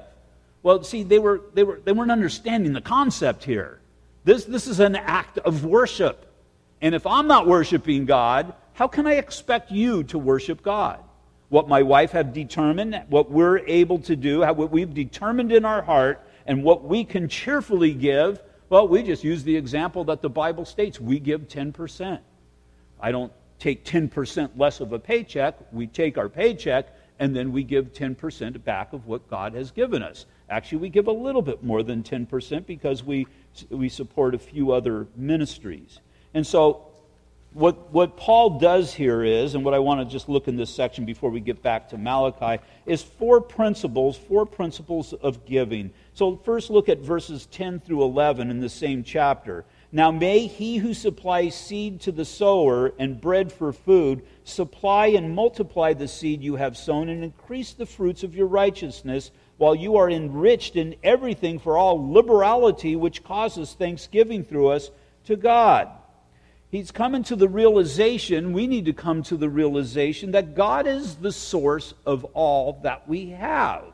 Well, see, they, were, they, were, they weren't understanding the concept here. This, this is an act of worship. And if I'm not worshiping God, how can I expect you to worship God? What my wife have determined, what we're able to do, how, what we've determined in our heart, and what we can cheerfully give, well, we just use the example that the Bible states. We give 10%. I don't take 10% less of a paycheck. We take our paycheck and then we give 10% back of what God has given us. Actually, we give a little bit more than 10% because we, we support a few other ministries. And so, what, what Paul does here is, and what I want to just look in this section before we get back to Malachi, is four principles, four principles of giving. So first look at verses 10 through 11 in the same chapter. Now may he who supplies seed to the sower and bread for food supply and multiply the seed you have sown and increase the fruits of your righteousness, while you are enriched in everything for all liberality which causes thanksgiving through us to God. He's coming to the realization, we need to come to the realization that God is the source of all that we have.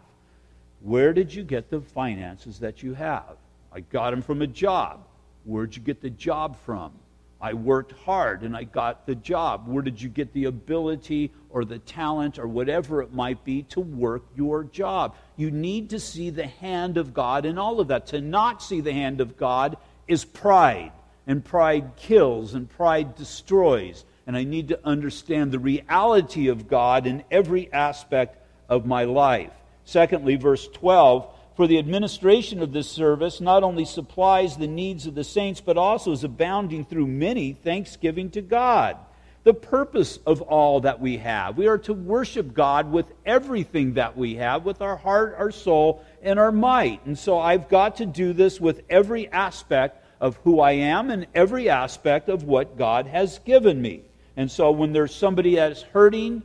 Where did you get the finances that you have? I got them from a job. Where'd you get the job from? I worked hard and I got the job. Where did you get the ability or the talent or whatever it might be to work your job? You need to see the hand of God in all of that. To not see the hand of God is pride and pride kills, and pride destroys. And I need to understand the reality of God in every aspect of my life. Secondly, verse 12 For the administration of this service not only supplies the needs of the saints, but also is abounding through many thanksgiving to God. The purpose of all that we have. We are to worship God with everything that we have, with our heart, our soul, and our might. And so I've got to do this with every aspect of who I am and every aspect of what God has given me. And so when there's somebody that's hurting,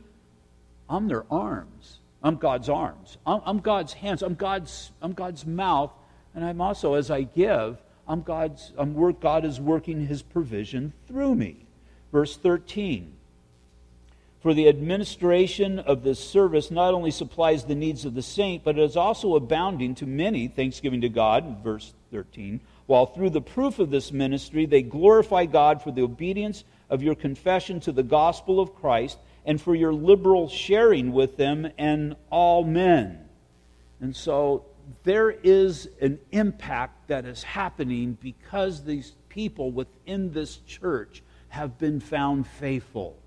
I'm their arms. I'm God's arms. I'm, I'm, God's hands. I'm God's, I'm God's mouth. And I'm also, as I give, I'm God's, I'm work, God is working his provision through me. Verse 13. For the administration of this service not only supplies the needs of the saint, but it is also abounding to many, thanksgiving to God, verse 13 while through the proof of this ministry they glorify God for the obedience of your confession to the gospel of Christ and for your liberal sharing with them and all men. And so there is an impact that is happening because these people within this church have been found faithful.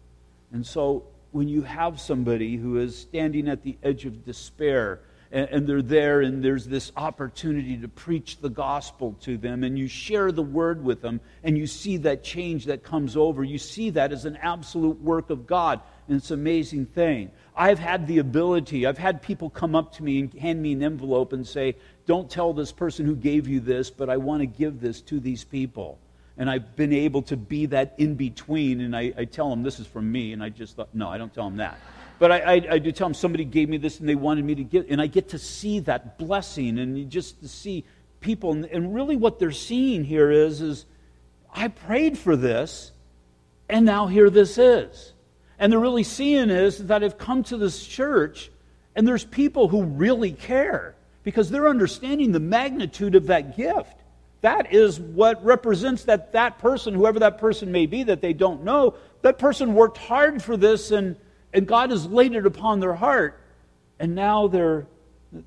And so when you have somebody who is standing at the edge of despair, and, and they're there, and there's this opportunity to preach the gospel to them, and you share the word with them, and you see that change that comes over. You see that as an absolute work of God, and it's an amazing thing. I've had the ability, I've had people come up to me and hand me an envelope and say, Don't tell this person who gave you this, but I want to give this to these people and I've been able to be that in between. And I, I, tell them this is from me, and I just thought, no, I don't tell them that. But I, I, I, do tell them somebody gave me this and they wanted me to get, and I get to see that blessing and just to see people. And, and really what they're seeing here is, is I prayed for this, and now here this is. And they're really seeing is that I've come to this church, and there's people who really care because they're understanding the magnitude of that gift. That is what represents that that person, whoever that person may be that they don't know, that person worked hard for this and and God has laid it upon their heart, and now they're,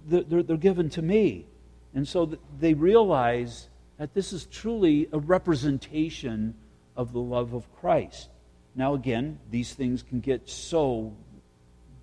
they're, they're given to me. And so they realize that this is truly a representation of the love of Christ. Now, again, these things can get so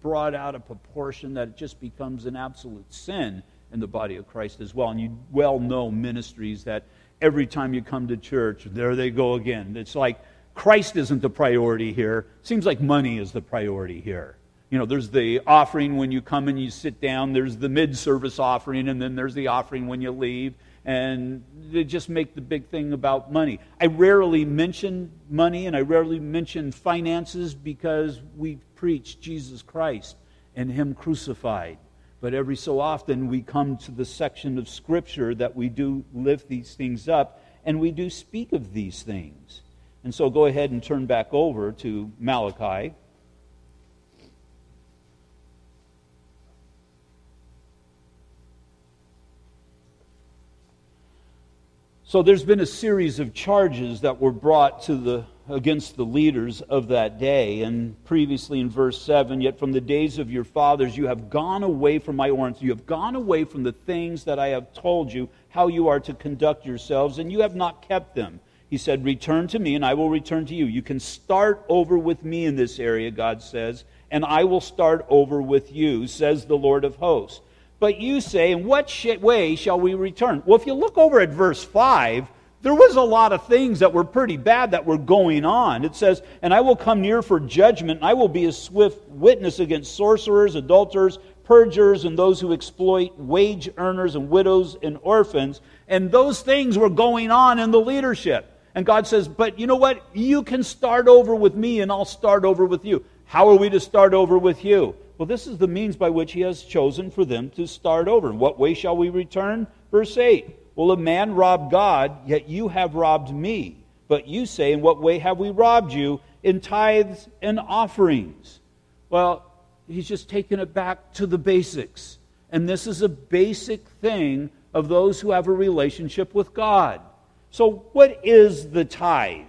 brought out of proportion that it just becomes an absolute sin in the body of Christ as well. And you well know ministries that every time you come to church, there they go again. It's like Christ isn't the priority here. Seems like money is the priority here. You know, there's the offering when you come and you sit down, there's the mid service offering, and then there's the offering when you leave. And they just make the big thing about money. I rarely mention money and I rarely mention finances because we preach Jesus Christ and Him crucified. But every so often we come to the section of Scripture that we do lift these things up and we do speak of these things. And so go ahead and turn back over to Malachi. So there's been a series of charges that were brought to the against the leaders of that day. And previously in verse 7, yet from the days of your fathers you have gone away from my ordinances. You have gone away from the things that I have told you how you are to conduct yourselves, and you have not kept them. He said, Return to me, and I will return to you. You can start over with me in this area, God says, and I will start over with you, says the Lord of hosts. But you say, In what way shall we return? Well, if you look over at verse 5, there was a lot of things that were pretty bad that were going on. It says, And I will come near for judgment, and I will be a swift witness against sorcerers, adulterers, perjurers, and those who exploit wage earners and widows and orphans. And those things were going on in the leadership. And God says, But you know what? You can start over with me, and I'll start over with you. How are we to start over with you? Well, this is the means by which He has chosen for them to start over. In what way shall we return? Verse 8. Well, a man robbed God, yet you have robbed me. But you say, In what way have we robbed you? In tithes and offerings. Well, he's just taken it back to the basics. And this is a basic thing of those who have a relationship with God. So, what is the tithe?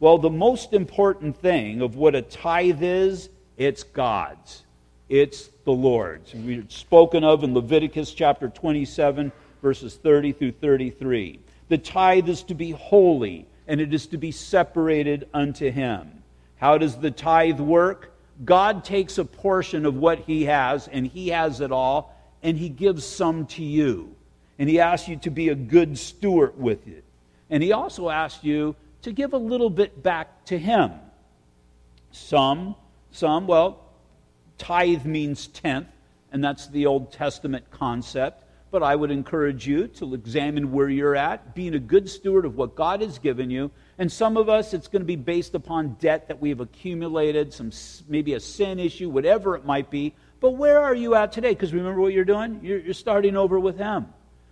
Well, the most important thing of what a tithe is, it's God's. It's the Lord's. We've spoken of in Leviticus chapter 27, verses 30 through 33. The tithe is to be holy, and it is to be separated unto him. How does the tithe work? God takes a portion of what he has, and he has it all, and he gives some to you. And he asks you to be a good steward with it. And he also asks you to give a little bit back to him. Some, some, well, tithe means tenth, and that's the Old Testament concept but I would encourage you to examine where you're at, being a good steward of what God has given you. And some of us, it's going to be based upon debt that we have accumulated, some maybe a sin issue, whatever it might be. But where are you at today? Because remember what you're doing? You're, you're starting over with Him.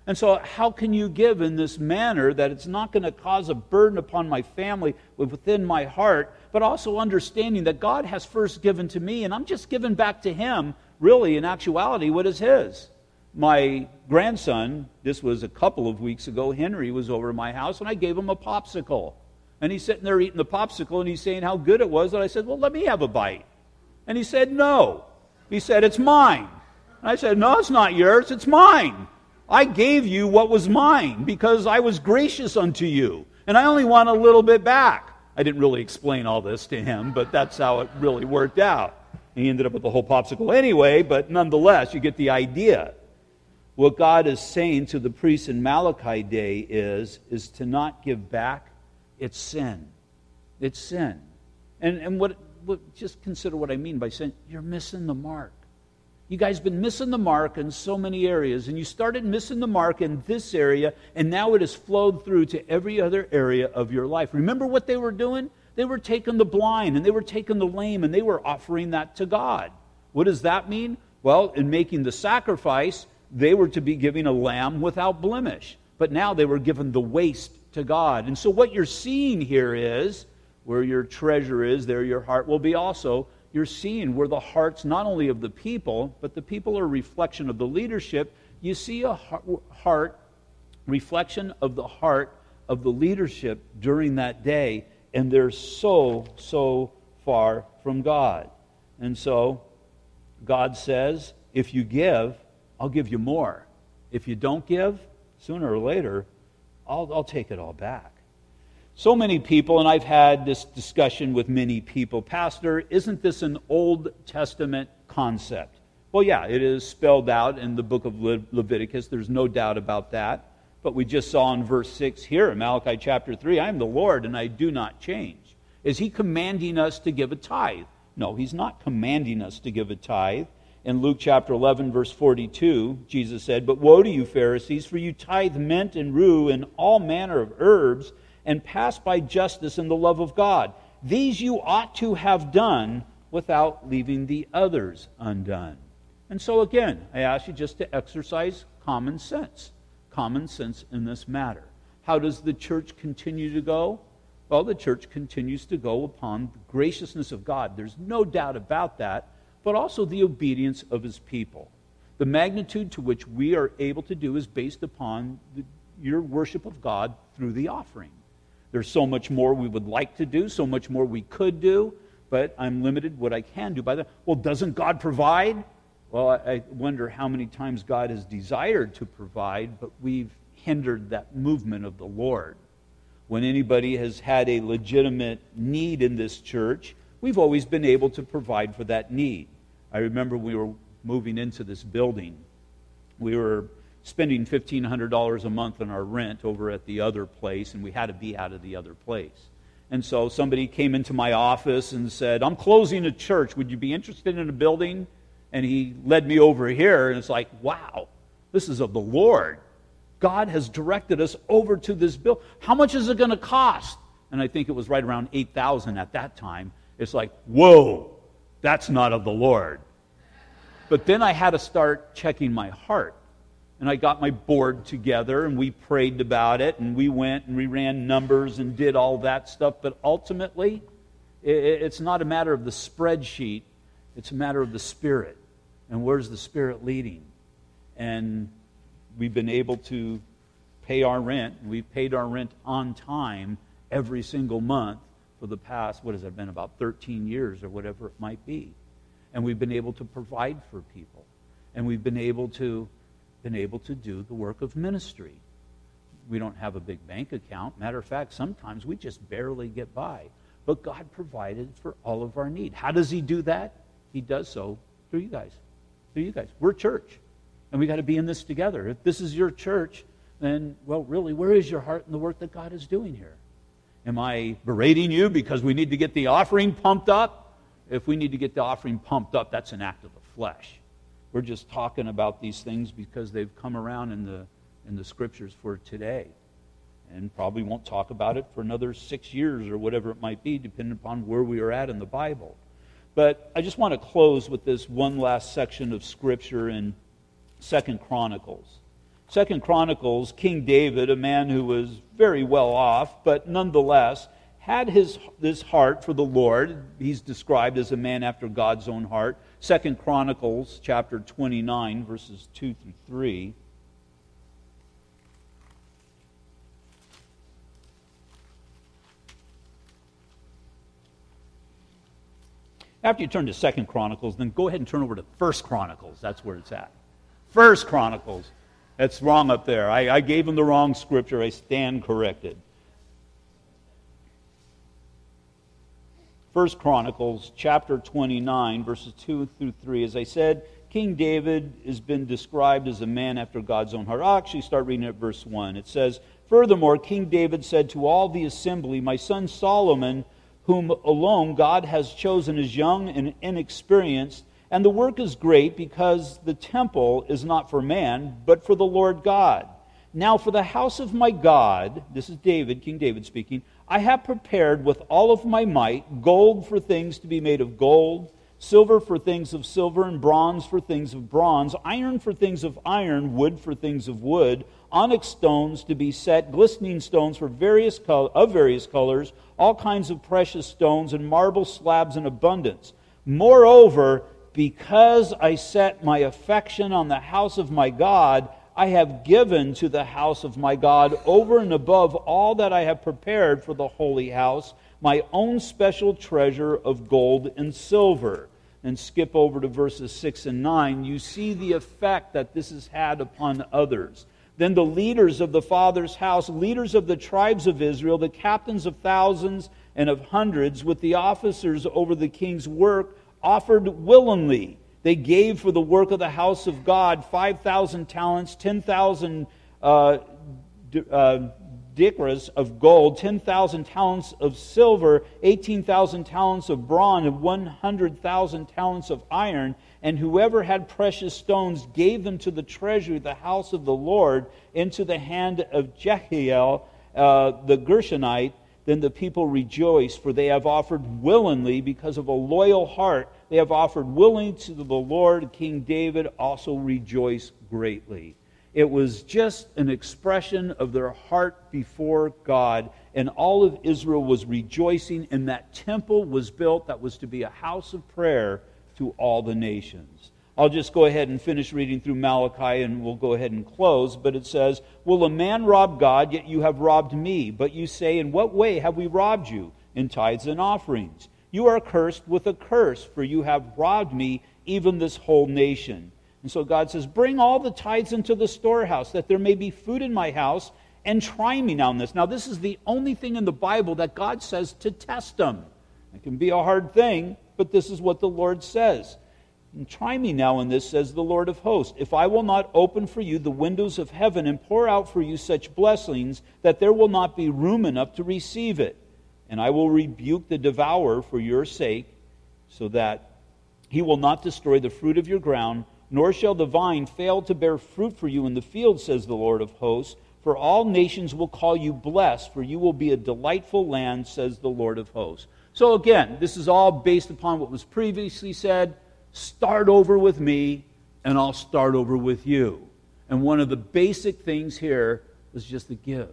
And so, how can you give in this manner that it's not going to cause a burden upon my family within my heart, but also understanding that God has first given to me, and I'm just giving back to Him, really, in actuality, what is His? my grandson, this was a couple of weeks ago, Henry was over my house, and I gave him a popsicle. And he's sitting there eating the popsicle, and he's saying how good it was. And I said, Well, let me have a bite. And he said, No. He said, It's mine. And I said, No, it's not yours, it's mine. I gave you what was mine because I was gracious unto you, and I only want a little bit back. I didn't really explain all this to him, but that's how it really worked out. He ended up with the whole popsicle anyway, but nonetheless, you get the idea. What God is saying to the priests in Malachi day is, is to not give back, it's sin. It's sin. And, and what, what, just consider what I mean by saying you're missing the mark. You guys been missing the mark in so many areas, and you started missing the mark in this area, and now it has flowed through to every other area of your life. Remember what they were doing? They were taking the blind and they were taking the lame and they were offering that to God. What does that mean? Well, in making the sacrifice, they were to be giving a lamb without blemish. But now they were given the waste to God. And so what you're seeing here is where your treasure is, there your heart will be also. You're seeing where the hearts not only of the people, but the people are a reflection of the leadership. You see a heart, reflection of the heart of the leadership during that day, and they're so, so far from God. And so God says, if you give, I'll give you more. If you don't give, sooner or later, I'll, I'll take it all back. So many people, and I've had this discussion with many people, Pastor, isn't this an Old Testament concept? Well, yeah, it is spelled out in the book of Le- Leviticus. There's no doubt about that. But we just saw in verse 6 here in Malachi chapter 3 I am the Lord and I do not change. Is he commanding us to give a tithe? No, he's not commanding us to give a tithe. In Luke chapter 11, verse 42, Jesus said, But woe to you, Pharisees, for you tithe mint and rue and all manner of herbs, and pass by justice and the love of God. These you ought to have done without leaving the others undone. And so, again, I ask you just to exercise common sense. Common sense in this matter. How does the church continue to go? Well, the church continues to go upon the graciousness of God. There's no doubt about that but also the obedience of his people. The magnitude to which we are able to do is based upon the, your worship of God through the offering. There's so much more we would like to do, so much more we could do, but I'm limited what I can do by that. Well, doesn't God provide? Well, I wonder how many times God has desired to provide, but we've hindered that movement of the Lord. When anybody has had a legitimate need in this church, we've always been able to provide for that need. I remember we were moving into this building. We were spending $1,500 a month on our rent over at the other place, and we had to be out of the other place. And so somebody came into my office and said, I'm closing a church. Would you be interested in a building? And he led me over here, and it's like, wow, this is of the Lord. God has directed us over to this bill. How much is it going to cost? And I think it was right around 8,000 at that time. It's like, whoa, that's not of the Lord. But then I had to start checking my heart. And I got my board together and we prayed about it and we went and we ran numbers and did all that stuff. But ultimately, it's not a matter of the spreadsheet, it's a matter of the Spirit. And where's the Spirit leading? And we've been able to pay our rent. We've paid our rent on time every single month for the past, what has it been, about 13 years or whatever it might be. And we've been able to provide for people. And we've been able to been able to do the work of ministry. We don't have a big bank account. Matter of fact, sometimes we just barely get by. But God provided for all of our need. How does He do that? He does so through you guys. Through you guys. We're church. And we got to be in this together. If this is your church, then, well, really, where is your heart in the work that God is doing here? Am I berating you because we need to get the offering pumped up? If we need to get the offering pumped up, that's an act of the flesh. We're just talking about these things because they've come around in the, in the scriptures for today. And probably won't talk about it for another six years or whatever it might be, depending upon where we are at in the Bible. But I just want to close with this one last section of scripture in Second Chronicles. Second Chronicles, King David, a man who was very well off, but nonetheless had his this heart for the Lord. He's described as a man after God's own heart. Second Chronicles chapter 29 verses 2 through 3. After you turn to Second Chronicles, then go ahead and turn over to First Chronicles. That's where it's at. First Chronicles. That's wrong up there. I, I gave him the wrong scripture. I stand corrected. First Chronicles chapter 29, verses 2 through 3. As I said, King David has been described as a man after God's own heart. I'll actually start reading at verse 1. It says, Furthermore, King David said to all the assembly, My son Solomon, whom alone God has chosen is young and inexperienced, and the work is great because the temple is not for man, but for the Lord God. Now, for the house of my God, this is David, King David speaking, I have prepared with all of my might gold for things to be made of gold, silver for things of silver, and bronze for things of bronze, iron for things of iron, wood for things of wood, onyx stones to be set, glistening stones for various of various colors, all kinds of precious stones, and marble slabs in abundance. Moreover, because I set my affection on the house of my God, I have given to the house of my God over and above all that I have prepared for the holy house, my own special treasure of gold and silver. And skip over to verses 6 and 9. You see the effect that this has had upon others. Then the leaders of the Father's house, leaders of the tribes of Israel, the captains of thousands and of hundreds, with the officers over the king's work, offered willingly. They gave for the work of the house of God 5,000 talents, 10,000 uh, uh, drachmas of gold, 10,000 talents of silver, 18,000 talents of bronze, and 100,000 talents of iron. And whoever had precious stones gave them to the treasury of the house of the Lord into the hand of Jehiel, uh, the Gershonite. Then the people rejoiced, for they have offered willingly because of a loyal heart they have offered willingly to the Lord. King David also rejoiced greatly. It was just an expression of their heart before God, and all of Israel was rejoicing, and that temple was built that was to be a house of prayer to all the nations. I'll just go ahead and finish reading through Malachi and we'll go ahead and close. But it says, Will a man rob God, yet you have robbed me? But you say, In what way have we robbed you? In tithes and offerings. You are cursed with a curse, for you have robbed me, even this whole nation. And so God says, Bring all the tithes into the storehouse, that there may be food in my house, and try me now in this. Now, this is the only thing in the Bible that God says to test them. It can be a hard thing, but this is what the Lord says. And try me now in this, says the Lord of hosts, if I will not open for you the windows of heaven and pour out for you such blessings that there will not be room enough to receive it. And I will rebuke the devourer for your sake, so that he will not destroy the fruit of your ground, nor shall the vine fail to bear fruit for you in the field, says the Lord of hosts. For all nations will call you blessed, for you will be a delightful land, says the Lord of hosts. So again, this is all based upon what was previously said start over with me, and I'll start over with you. And one of the basic things here is just to give.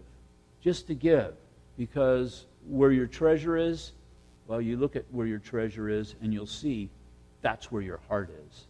Just to give. Because where your treasure is, well, you look at where your treasure is, and you'll see that's where your heart is.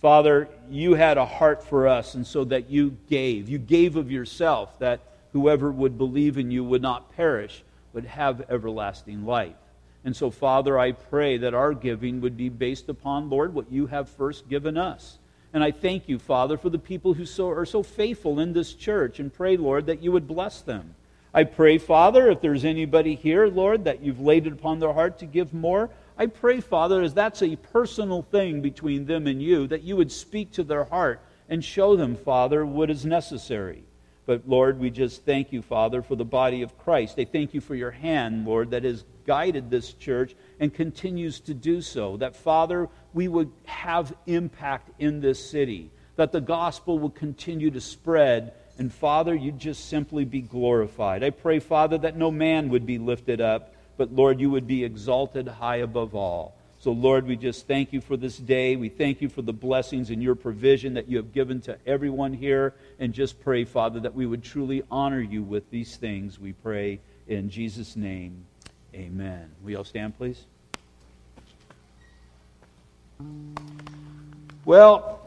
Father, you had a heart for us, and so that you gave. You gave of yourself that whoever would believe in you would not perish, but have everlasting life. And so, Father, I pray that our giving would be based upon, Lord, what you have first given us. And I thank you, Father, for the people who so, are so faithful in this church and pray, Lord, that you would bless them. I pray, Father, if there's anybody here, Lord, that you've laid it upon their heart to give more, I pray, Father, as that's a personal thing between them and you, that you would speak to their heart and show them, Father, what is necessary. But Lord, we just thank you, Father, for the body of Christ. I thank you for your hand, Lord, that has guided this church and continues to do so. That, Father, we would have impact in this city, that the gospel will continue to spread. And, Father, you'd just simply be glorified. I pray, Father, that no man would be lifted up, but, Lord, you would be exalted high above all. So, Lord, we just thank you for this day. We thank you for the blessings and your provision that you have given to everyone here. And just pray, Father, that we would truly honor you with these things. We pray in Jesus' name. Amen. We all stand, please? Well,